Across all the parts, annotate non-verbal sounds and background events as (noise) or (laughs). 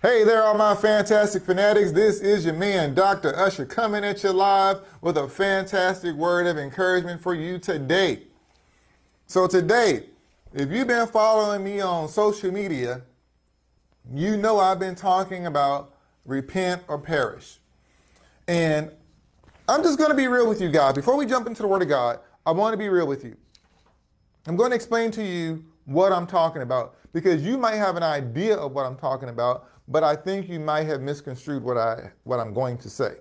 Hey there, all my fantastic fanatics. This is your man, Dr. Usher, coming at you live with a fantastic word of encouragement for you today. So, today, if you've been following me on social media, you know I've been talking about repent or perish. And I'm just going to be real with you guys. Before we jump into the Word of God, I want to be real with you. I'm going to explain to you what I'm talking about because you might have an idea of what I'm talking about, but I think you might have misconstrued what I what I'm going to say.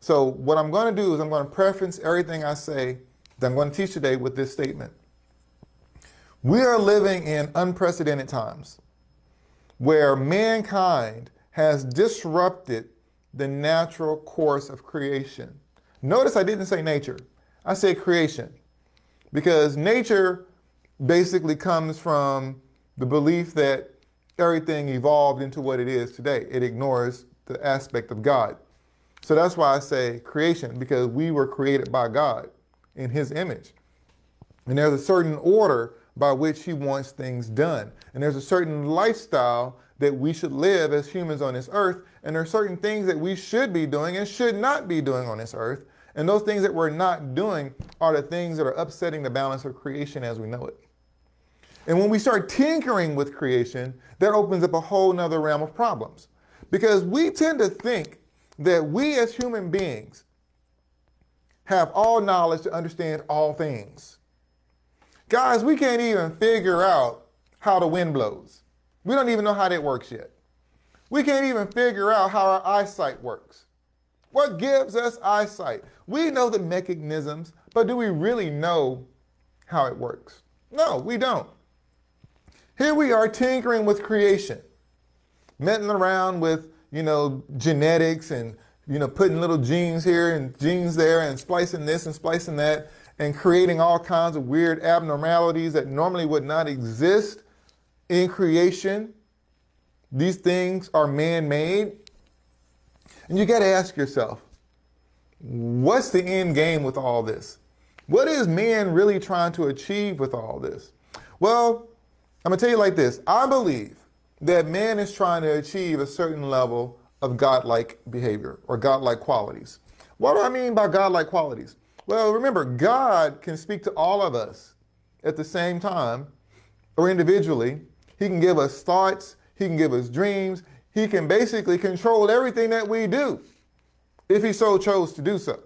So what I'm going to do is I'm going to preference everything I say that I'm going to teach today with this statement. We are living in unprecedented times where mankind has disrupted the natural course of creation. Notice I didn't say nature. I said creation. Because nature basically comes from the belief that everything evolved into what it is today. It ignores the aspect of God. So that's why I say creation, because we were created by God in His image. And there's a certain order by which He wants things done. And there's a certain lifestyle that we should live as humans on this earth. And there are certain things that we should be doing and should not be doing on this earth. And those things that we're not doing are the things that are upsetting the balance of creation as we know it. And when we start tinkering with creation, that opens up a whole nother realm of problems. Because we tend to think that we as human beings have all knowledge to understand all things. Guys, we can't even figure out how the wind blows. We don't even know how that works yet. We can't even figure out how our eyesight works. What gives us eyesight? We know the mechanisms, but do we really know how it works? No, we don't. Here we are tinkering with creation, meddling around with, you know, genetics and, you know, putting little genes here and genes there and splicing this and splicing that and creating all kinds of weird abnormalities that normally would not exist in creation. These things are man made. And you got to ask yourself, what's the end game with all this? What is man really trying to achieve with all this? Well, I'm going to tell you like this I believe that man is trying to achieve a certain level of godlike behavior or godlike qualities. What do I mean by godlike qualities? Well, remember, God can speak to all of us at the same time or individually. He can give us thoughts, He can give us dreams, He can basically control everything that we do if He so chose to do so.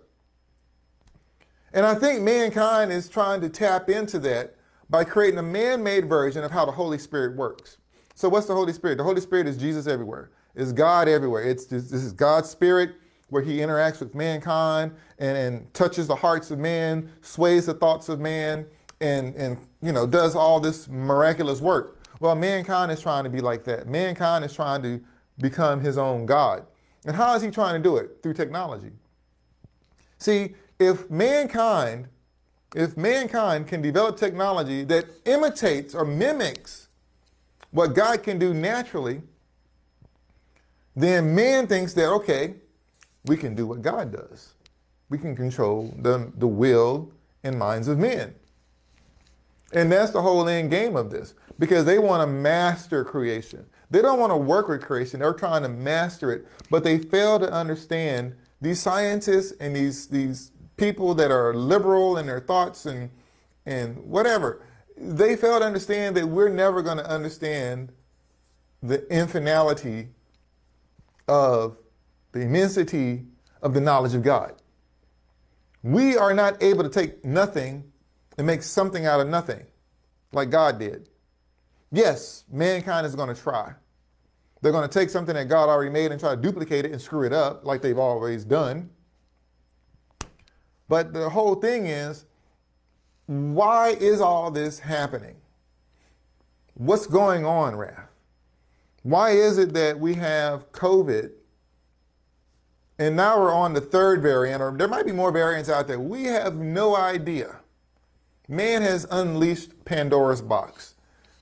And I think mankind is trying to tap into that by creating a man made version of how the Holy Spirit works. So, what's the Holy Spirit? The Holy Spirit is Jesus everywhere, it's God everywhere. It's, this is God's Spirit where He interacts with mankind and, and touches the hearts of man, sways the thoughts of man, and, and you know, does all this miraculous work. Well, mankind is trying to be like that. Mankind is trying to become his own God. And how is he trying to do it? Through technology. See, if mankind if mankind can develop technology that imitates or mimics what God can do naturally, then man thinks that, okay, we can do what God does. We can control the, the will and minds of men. And that's the whole end game of this because they want to master creation. They don't want to work with creation, they're trying to master it, but they fail to understand these scientists and these, these people that are liberal in their thoughts and and whatever, they fail to understand that we're never going to understand the infinality of the immensity of the knowledge of God. We are not able to take nothing and make something out of nothing like God did. Yes, mankind is going to try. They're going to take something that God already made and try to duplicate it and screw it up like they've always done. But the whole thing is, why is all this happening? What's going on, Raph? Why is it that we have COVID and now we're on the third variant, or there might be more variants out there. We have no idea. Man has unleashed Pandora's box.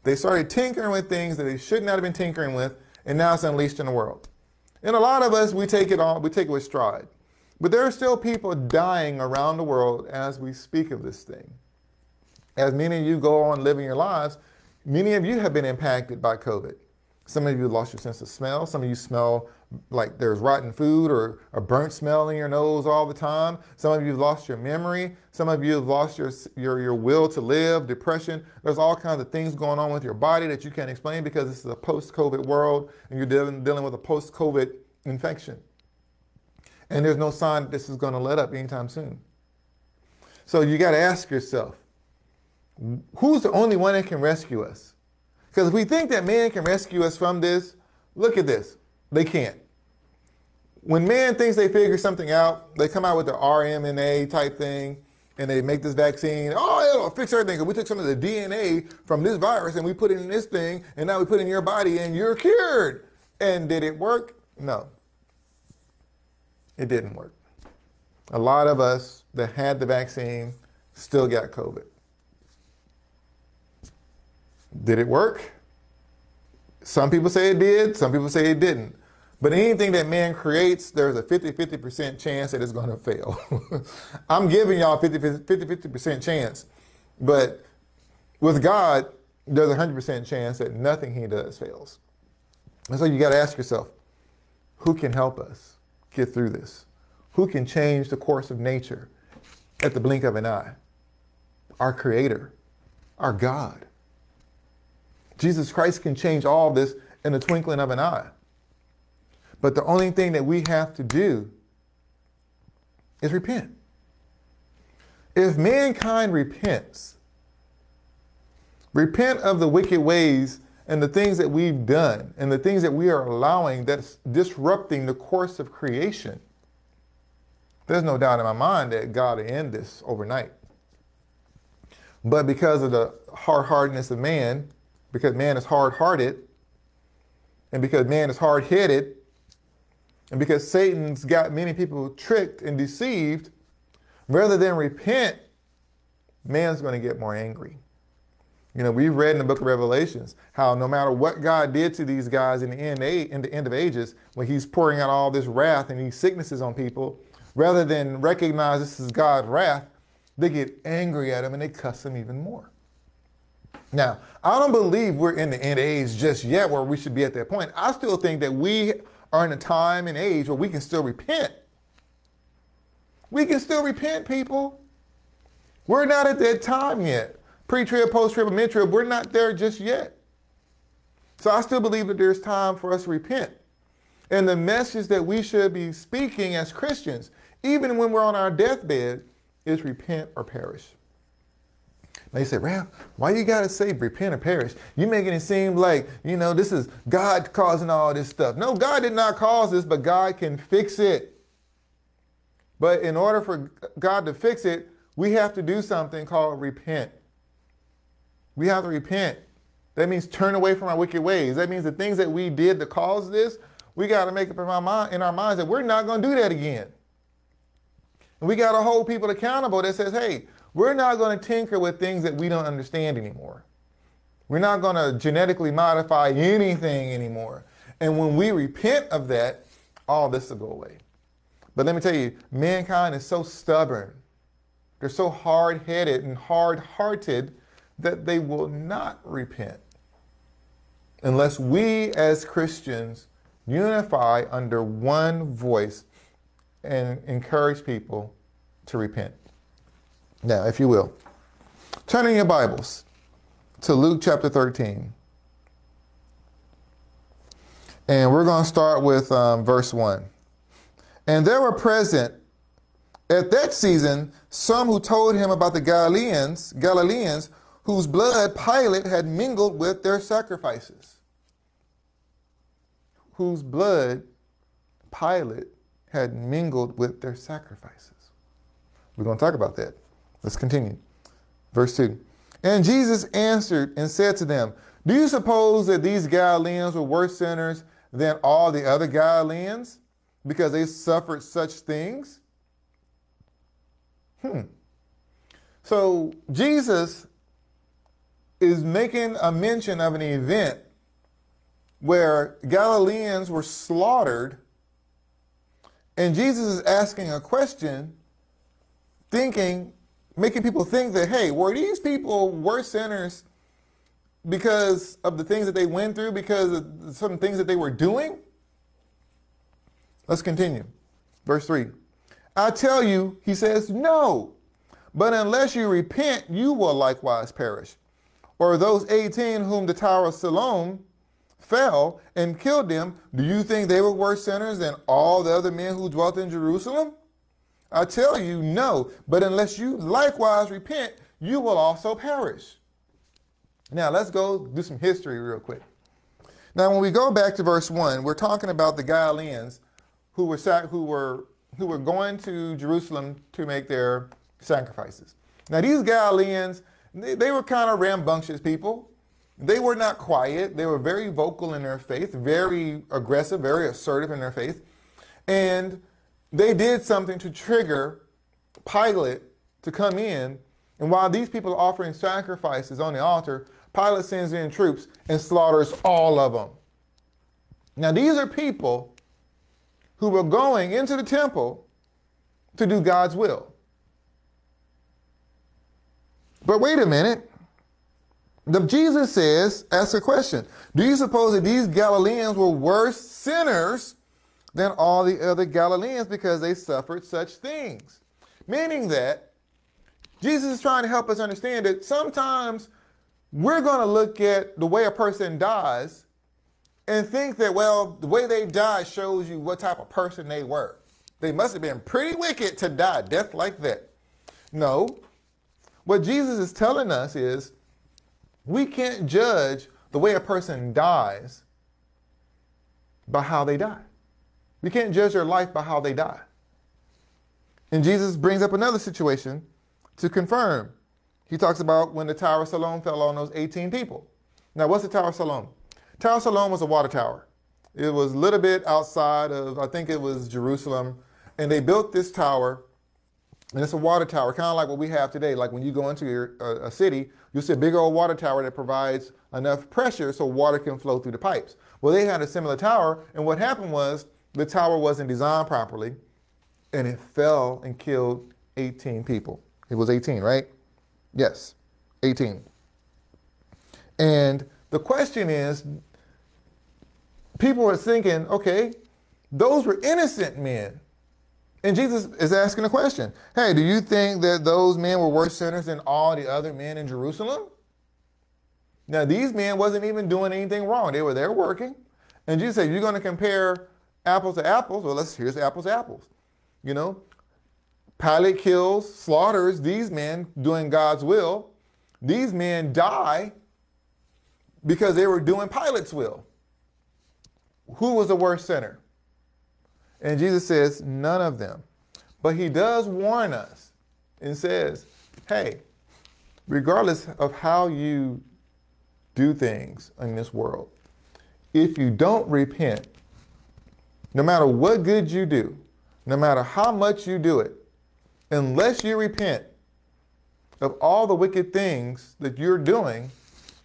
They started tinkering with things that they should not have been tinkering with, and now it's unleashed in the world. And a lot of us, we take it on, we take it with stride. But there are still people dying around the world as we speak of this thing. As many of you go on living your lives, many of you have been impacted by COVID. Some of you lost your sense of smell. Some of you smell like there's rotten food or a burnt smell in your nose all the time. Some of you have lost your memory. Some of you have lost your, your, your will to live, depression. There's all kinds of things going on with your body that you can't explain because this is a post-COVID world and you're dealing, dealing with a post-COVID infection. And there's no sign that this is going to let up anytime soon. So you got to ask yourself, who's the only one that can rescue us? Because if we think that man can rescue us from this, look at this. They can't. When man thinks they figure something out, they come out with the RMNA type thing and they make this vaccine. Oh, it'll fix everything. We took some of the DNA from this virus and we put it in this thing, and now we put it in your body and you're cured. And did it work? No. It didn't work. A lot of us that had the vaccine still got COVID. Did it work? Some people say it did, some people say it didn't. But anything that man creates, there's a 50 50% chance that it's going to fail. (laughs) I'm giving y'all 50 50% chance. But with God, there's a 100% chance that nothing he does fails. And so you got to ask yourself who can help us get through this? Who can change the course of nature at the blink of an eye? Our Creator, our God. Jesus Christ can change all this in the twinkling of an eye. But the only thing that we have to do is repent. If mankind repents, repent of the wicked ways and the things that we've done and the things that we are allowing that's disrupting the course of creation, there's no doubt in my mind that God will end this overnight. But because of the hard hardness of man, because man is hard hearted, and because man is hard headed, and because Satan's got many people tricked and deceived, rather than repent, man's going to get more angry. You know, we've read in the book of Revelations how no matter what God did to these guys in the end, in the end of ages, when he's pouring out all this wrath and these sicknesses on people, rather than recognize this is God's wrath, they get angry at him and they cuss him even more. Now, I don't believe we're in the end age just yet where we should be at that point. I still think that we are in a time and age where we can still repent. We can still repent, people. We're not at that time yet. Pre-trib, post-trib, mid-trib, we're not there just yet. So I still believe that there's time for us to repent. And the message that we should be speaking as Christians, even when we're on our deathbed, is repent or perish. They say, Ralph, why you gotta say repent or perish? You making it seem like, you know, this is God causing all this stuff. No, God did not cause this, but God can fix it. But in order for God to fix it, we have to do something called repent. We have to repent. That means turn away from our wicked ways. That means the things that we did to cause this, we got to make up in our, mind, in our minds that we're not going to do that again. And we got to hold people accountable that says, hey, we're not going to tinker with things that we don't understand anymore. We're not going to genetically modify anything anymore. And when we repent of that, all this will go away. But let me tell you, mankind is so stubborn. They're so hard headed and hard hearted that they will not repent unless we as Christians unify under one voice and encourage people to repent. Now, if you will, turn in your Bibles to Luke chapter 13. And we're going to start with um, verse 1. And there were present at that season some who told him about the Galileans, Galileans whose blood Pilate had mingled with their sacrifices. Whose blood Pilate had mingled with their sacrifices. We're going to talk about that. Let's continue. Verse 2. And Jesus answered and said to them, Do you suppose that these Galileans were worse sinners than all the other Galileans because they suffered such things? Hmm. So Jesus is making a mention of an event where Galileans were slaughtered, and Jesus is asking a question, thinking making people think that, hey, were these people worse sinners because of the things that they went through, because of some things that they were doing? Let's continue. Verse 3. I tell you, he says, no. But unless you repent, you will likewise perish. Or those 18 whom the Tower of Siloam fell and killed them, do you think they were worse sinners than all the other men who dwelt in Jerusalem? I tell you, no. But unless you likewise repent, you will also perish. Now, let's go do some history real quick. Now, when we go back to verse 1, we're talking about the Galileans who were, who were, who were going to Jerusalem to make their sacrifices. Now, these Galileans, they, they were kind of rambunctious people. They were not quiet. They were very vocal in their faith, very aggressive, very assertive in their faith. And they did something to trigger Pilate to come in. And while these people are offering sacrifices on the altar, Pilate sends in troops and slaughters all of them. Now, these are people who were going into the temple to do God's will. But wait a minute. The Jesus says, ask a question. Do you suppose that these Galileans were worse sinners than all the other Galileans because they suffered such things? Meaning that Jesus is trying to help us understand that sometimes we're going to look at the way a person dies and think that, well, the way they died shows you what type of person they were. They must have been pretty wicked to die death like that. No, what Jesus is telling us is we can't judge the way a person dies by how they die. We can't judge their life by how they die. And Jesus brings up another situation to confirm. He talks about when the Tower of Siloam fell on those 18 people. Now, what's the Tower of Siloam? Tower of Siloam was a water tower. It was a little bit outside of, I think it was Jerusalem. And they built this tower and it's a water tower, kind of like what we have today. Like when you go into your, uh, a city, you'll see a big old water tower that provides enough pressure so water can flow through the pipes. Well, they had a similar tower, and what happened was the tower wasn't designed properly, and it fell and killed 18 people. It was 18, right? Yes, 18. And the question is, people are thinking, okay, those were innocent men. And Jesus is asking a question. Hey, do you think that those men were worse sinners than all the other men in Jerusalem? Now, these men wasn't even doing anything wrong. They were there working. And Jesus said, you're going to compare apples to apples. Well, let's here's apples to apples. You know, Pilate kills, slaughters these men doing God's will. These men die because they were doing Pilate's will. Who was the worst sinner? And Jesus says, none of them. But he does warn us and says, hey, regardless of how you do things in this world, if you don't repent, no matter what good you do, no matter how much you do it, unless you repent of all the wicked things that you're doing,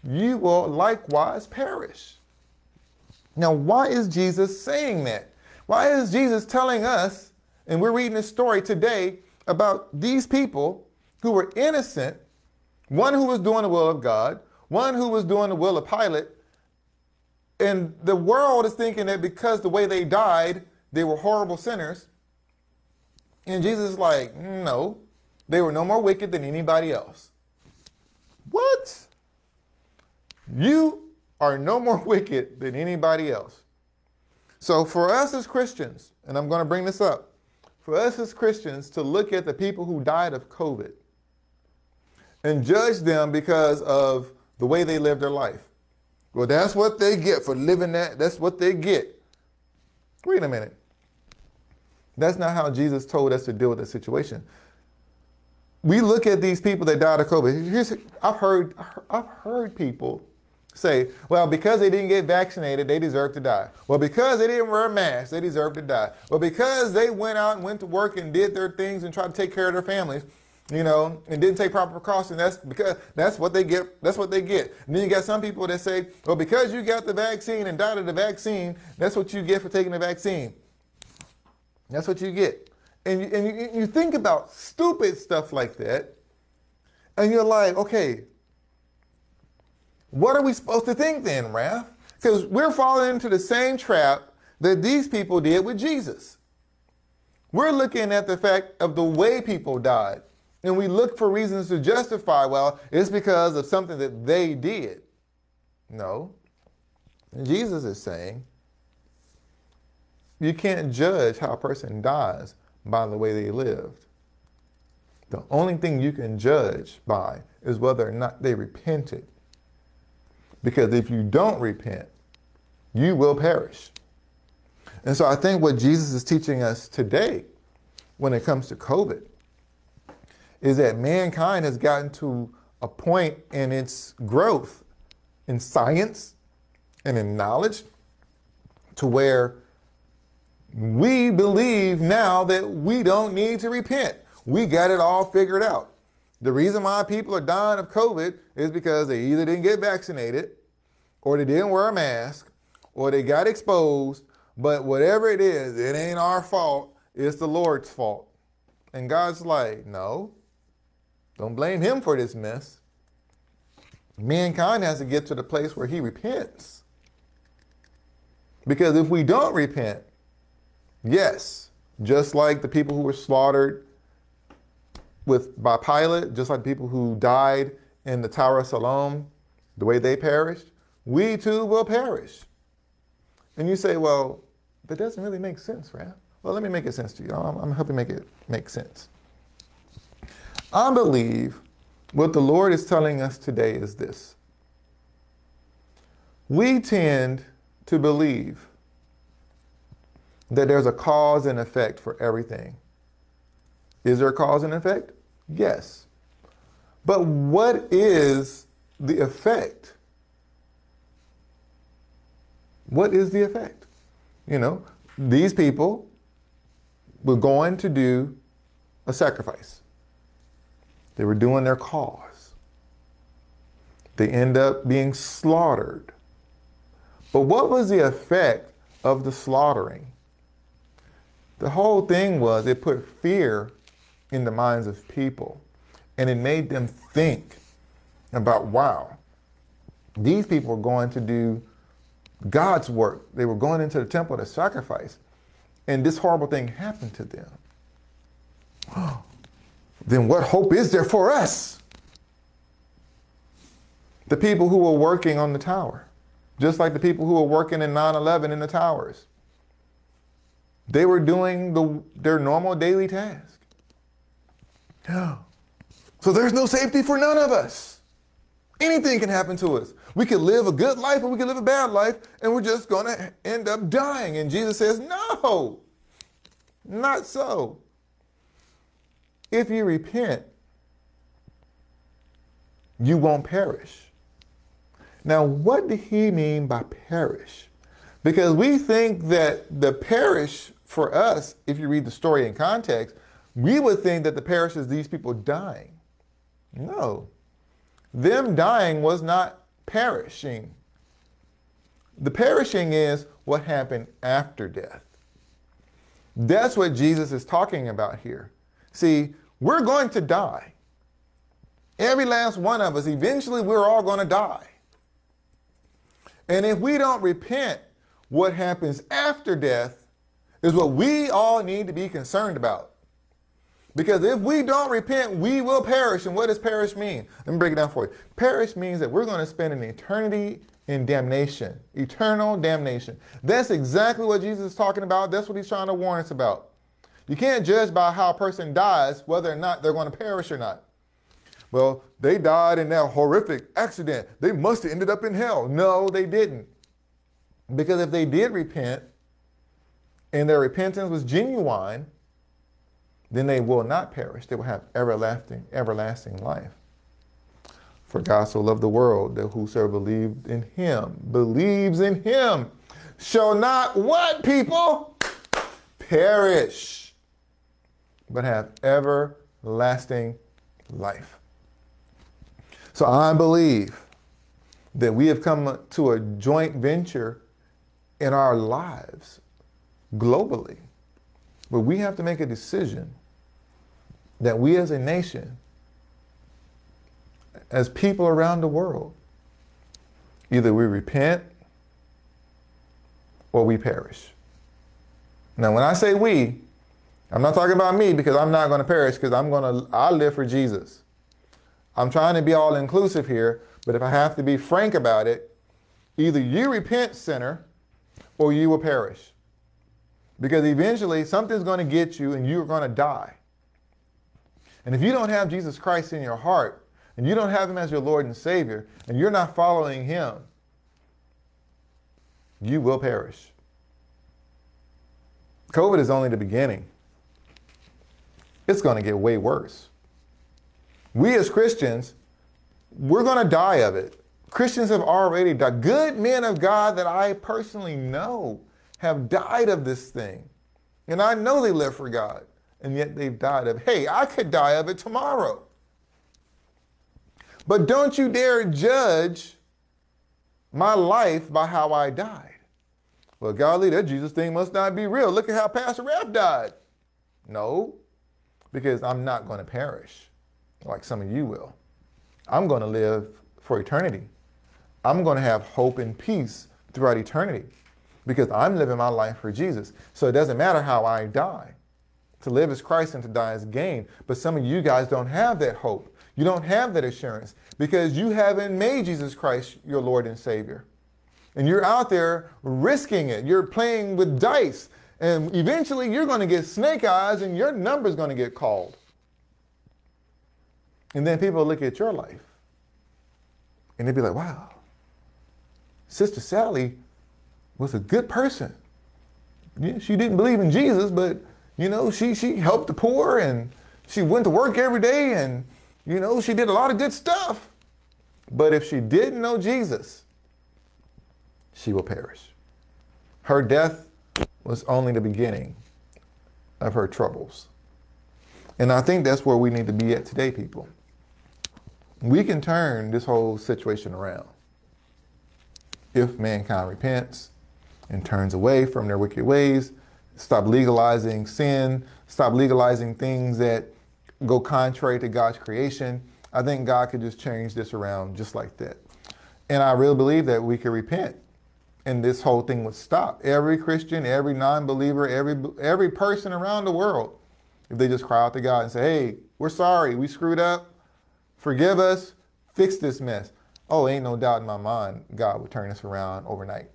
you will likewise perish. Now, why is Jesus saying that? Why is Jesus telling us, and we're reading this story today about these people who were innocent, one who was doing the will of God, one who was doing the will of Pilate, and the world is thinking that because the way they died, they were horrible sinners. And Jesus is like, no, they were no more wicked than anybody else. What? You are no more (laughs) wicked than anybody else. So for us as Christians, and I'm going to bring this up, for us as Christians to look at the people who died of COVID and judge them because of the way they lived their life. Well, that's what they get for living that. That's what they get. Wait a minute. That's not how Jesus told us to deal with the situation. We look at these people that died of COVID. Here's, I've heard, I've heard people say, well, because they didn't get vaccinated, they deserve to die. Well, because they didn't wear a mask, they deserve to die. Well, because they went out and went to work and did their things and tried to take care of their families, you know, and didn't take proper precautions, that's because that's what they get. That's what they get. And then you got some people that say, well, because you got the vaccine and died of the vaccine, that's what you get for taking the vaccine. That's what you get. And you, and you, you think about stupid stuff like that, and you're like, okay, what are we supposed to think then, Raph? Because we're falling into the same trap that these people did with Jesus. We're looking at the fact of the way people died, and we look for reasons to justify, well, it's because of something that they did. No. Jesus is saying you can't judge how a person dies by the way they lived. The only thing you can judge by is whether or not they repented. Because if you don't repent, you will perish. And so I think what Jesus is teaching us today when it comes to COVID is that mankind has gotten to a point in its growth in science and in knowledge to where we believe now that we don't need to repent. We got it all figured out. The reason why people are dying of COVID is because they either didn't get vaccinated or they didn't wear a mask or they got exposed. But whatever it is, it ain't our fault. It's the Lord's fault. And God's like, no, don't blame him for this mess. Mankind has to get to the place where he repents. Because if we don't repent, yes, just like the people who were slaughtered with by Pilate, just like people who died in the Tower of Siloam, the way they perished, we too will perish. And you say, well, that doesn't really make sense, right? Well, let me make it sense to you. I'm, I'm helping make it make sense. I believe what the Lord is telling us today is this. We tend to believe that there's a cause and effect for everything. Is there a cause and effect? Yes. But what is the effect? What is the effect? You know, these people were going to do a sacrifice. They were doing their cause. They end up being slaughtered. But what was the effect of the slaughtering? The whole thing was it put fear in the minds of people and it made them think about wow, these people are going to do God's work. They were going into the temple to sacrifice, and this horrible thing happened to them. (gasps) then what hope is there for us? The people who were working on the tower, just like the people who were working in 9 11 in the towers, they were doing the, their normal daily task. So there's no safety for none of us. Anything can happen to us. We can live a good life or we can live a bad life, and we're just going to end up dying. And Jesus says, No, not so. If you repent, you won't perish. Now, what did he mean by perish? Because we think that the perish for us, if you read the story in context, we would think that the perish is these people dying. No. Them dying was not perishing. The perishing is what happened after death. That's what Jesus is talking about here. See, we're going to die. Every last one of us, eventually, we're all going to die. And if we don't repent, what happens after death is what we all need to be concerned about. Because if we don't repent, we will perish. And what does perish mean? Let me break it down for you. Perish means that we're going to spend an eternity in damnation, eternal damnation. That's exactly what Jesus is talking about. That's what he's trying to warn us about. You can't judge by how a person dies whether or not they're going to perish or not. Well, they died in that horrific accident. They must have ended up in hell. No, they didn't. Because if they did repent and their repentance was genuine, then they will not perish. They will have everlasting, everlasting life. For God so loved the world that whosoever believed in him, believes in him, shall not what people? Perish, but have everlasting life. So I believe that we have come to a joint venture in our lives globally where we have to make a decision that we as a nation, as people around the world, Either we repent or we perish. Now, when I say we, I'm not talking about me because I'm not going to perish because I'm going to, I live for Jesus. I'm trying to be all inclusive here, but if I have to be frank about it, either you repent, sinner, or you will perish. Because eventually something's going to get you and you're going to die. And if you don't have Jesus Christ in your heart, and you don't have him as your Lord and Savior, and you're not following him, you will perish. COVID is only the beginning. It's going to get way worse. We as Christians, we're going to die of it. Christians have already died. Good men of God that I personally know have died of this thing. And I know they live for God, and yet they've died of, hey, I could die of it tomorrow. But don't you dare judge my life by how I died. Well, golly, that Jesus thing must not be real. Look at how Pastor Ralph died. No, because I'm not going to perish like some of you will. I'm going to live for eternity. I'm going to have hope and peace throughout eternity because I'm living my life for Jesus. So it doesn't matter how I die. To live as Christ and to die as gain. But some of you guys don't have that hope. You don't have that assurance because you haven't made Jesus Christ your Lord and Savior. And you're out there risking it. You're playing with dice. And eventually you're going to get snake eyes and your number's going to get called. And then people look at your life and they'd be like, wow, Sister Sally was a good person. Yeah, she didn't believe in Jesus, but you know, she she helped the poor and she went to work every day and you know, she did a lot of good stuff. But if she didn't know Jesus, she will perish. Her death was only the beginning of her troubles. And I think that's where we need to be at today, people. We can turn this whole situation around if mankind repents and turns away from their wicked ways, stop legalizing sin, stop legalizing things that go contrary to God's creation. I think God could just change this around just like that. And I really believe that we could repent and this whole thing would stop. Every Christian, every non-believer, every every person around the world, if they just cry out to God and say, "Hey, we're sorry, we screwed up. Forgive us. Fix this mess." Oh, ain't no doubt in my mind, God would turn this around overnight,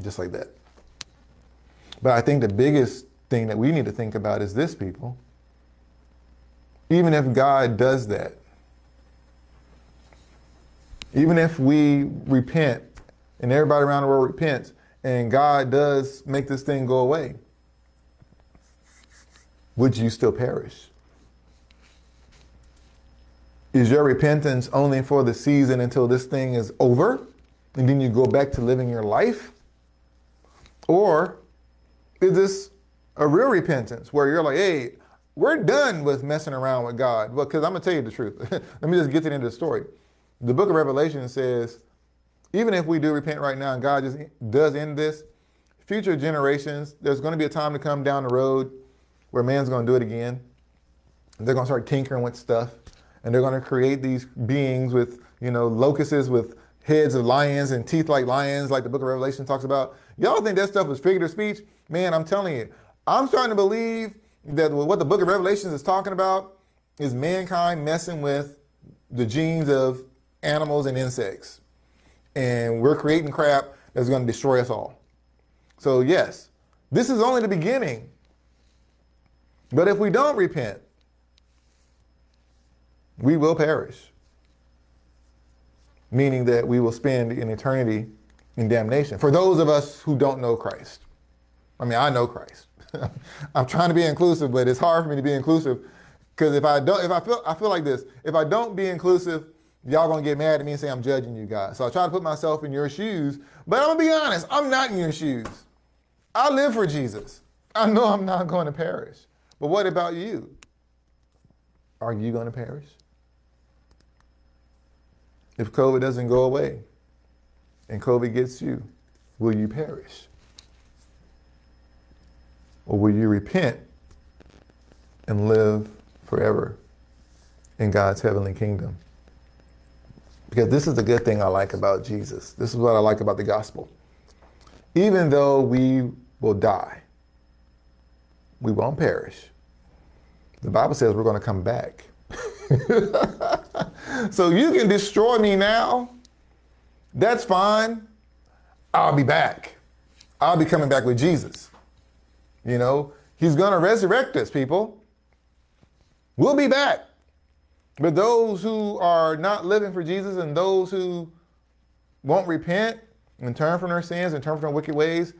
just like that. But I think the biggest thing that we need to think about is this, people. Even if God does that, even if we repent and everybody around the world repents and God does make this thing go away, would you still perish? Is your repentance only for the season until this thing is over and then you go back to living your life? Or is this a real repentance where you're like, hey, we're done with messing around with God? Well, because I'm going to tell you the truth. (laughs) Let me just get to the end of the story. The book of Revelation says even if we do repent right now and God just does end this, future generations, there's going to be a time to come down the road where man's going to do it again. They're going to start tinkering with stuff and they're going to create these beings with, you know, locusts with heads of lions and teeth like lions, like the book of Revelation talks about. Y'all think that stuff was figurative speech? Man, I'm telling you, I'm starting to believe that what the book of Revelations is talking about is mankind messing with the genes of animals and insects and we're creating crap that's going to destroy us all. So, yes, this is only the beginning. But if we don't repent, we will perish. Meaning that we will spend an eternity in damnation. For those of us who don't know Christ. I mean, I know Christ. (laughs) I'm trying to be inclusive, but it's hard for me to be inclusive because if I don't, if I feel, I feel like this, if I don't be inclusive, y'all gonna get mad at me and say I'm judging you guys. So I try to put myself in your shoes, but I'm gonna be honest, I'm not in your shoes. I live for Jesus. I know I'm not going to perish. But what about you? Are you going to perish? If COVID doesn't go away and COVID gets you, will you perish? Or will you repent and live forever in God's heavenly kingdom? Because this is the good thing I like about Jesus. This is what I like about the gospel. Even though we will die, we won't perish. The Bible says we're going to come back. (laughs) so you can destroy me now. That's fine. I'll be back. I'll be coming back with Jesus. You know, he's going to resurrect us, people. We'll be back. But those who are not living for Jesus and those who won't repent and turn from their sins and turn from their wicked ways,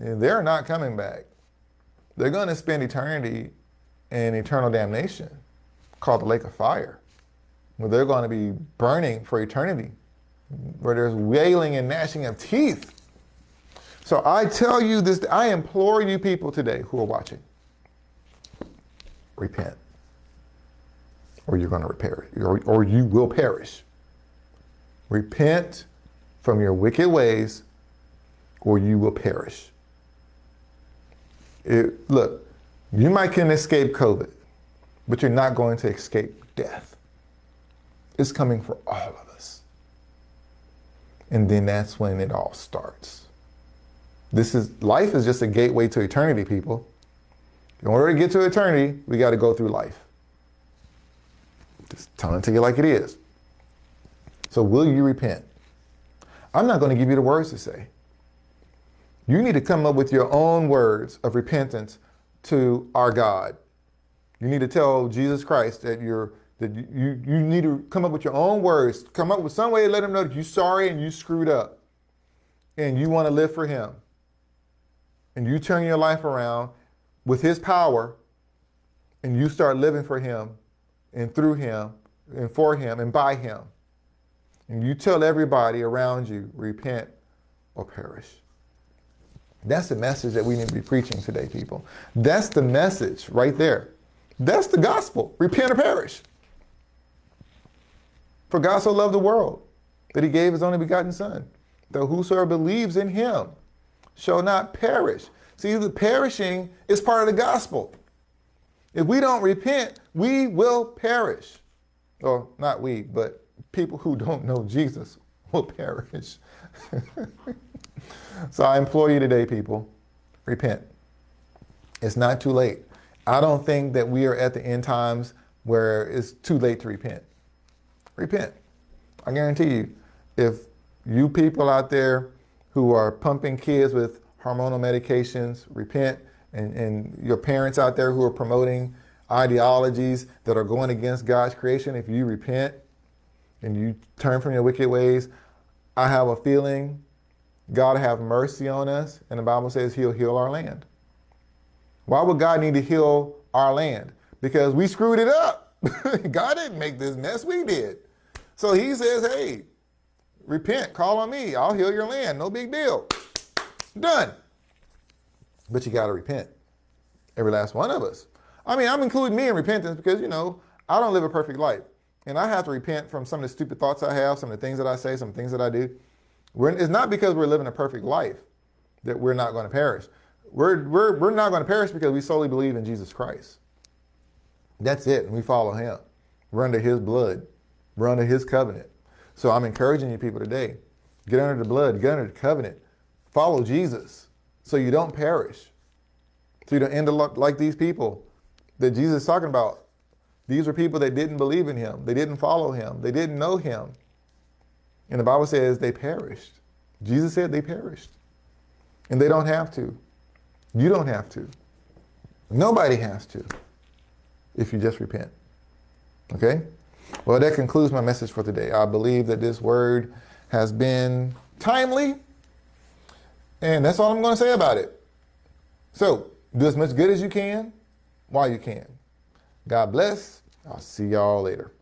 eh, they're not coming back. They're going to spend eternity in eternal damnation called the lake of fire, where they're going to be burning for eternity, where there's wailing and gnashing of teeth. So I tell you this, I implore you people today who are watching, repent, or you're going to perish, or, or you will perish. Repent from your wicked ways, or you will perish. It, look, you might can escape COVID, but you're not going to escape death. It's coming for all of us. And then that's when it all starts. This is life is just a gateway to eternity, people. In order to get to eternity, we got to go through life. Just telling it to you like it is. So will you repent? I'm not going to give you the words to say. You need to come up with your own words of repentance to our God. You need to tell Jesus Christ that you're that you, you need to come up with your own words. Come up with some way to let him know that you're sorry and you screwed up. And you want to live for him. And you turn your life around with his power and you start living for him and through him and for him and by him. And you tell everybody around you, repent or perish. That's the message that we need to be preaching today, people. That's the message right there. That's the gospel. Repent or perish. For God so loved the world that he gave his only begotten Son, that whosoever believes in him shall not perish. See, the perishing is part of the gospel. If we don't repent, we will perish. Or not we, but people who don't know Jesus (laughs) will perish. (laughs) so I implore you today, people, repent. It's not too late. I don't think that we are at the end times where it's too late to repent. Repent. I guarantee you, if you people out there who are pumping kids with hormonal medications, repent, and, and your parents out there who are promoting ideologies that are going against God's creation, if you repent and you turn from your wicked ways, I have a feeling God have mercy on us, and the Bible says he'll heal our land. Why would God need to heal our land? Because we screwed it up. (laughs) God didn't make this mess, we did. So he says, hey, repent, call on me, I'll heal your land, no big deal. Done. But you got to repent. Every last one of us. I mean, I'm including me in repentance because, you know, I don't live a perfect life. And I have to repent from some of the stupid thoughts I have, some of the things that I say, some things that I do. We're, it's not because we're living a perfect life that we're not going to perish. We're, we're, we're not going to perish because we solely believe in Jesus Christ. That's it. And we follow him. We're under his blood. We're under his covenant. So I'm encouraging you people today, get under the blood, get under the covenant. Follow Jesus so you don't perish. So you don't end up like these people that Jesus is talking about. These are people that didn't believe in him. They didn't follow him. They didn't know him. And the Bible says they perished. Jesus said they perished. And they don't have to. You don't have to. Nobody has to if you just repent. Okay? Well, that concludes my message for today. I believe that this word has been timely. And that's all I'm going to say about it. So, do as much good as you can while you can. God bless. I'll see y'all later.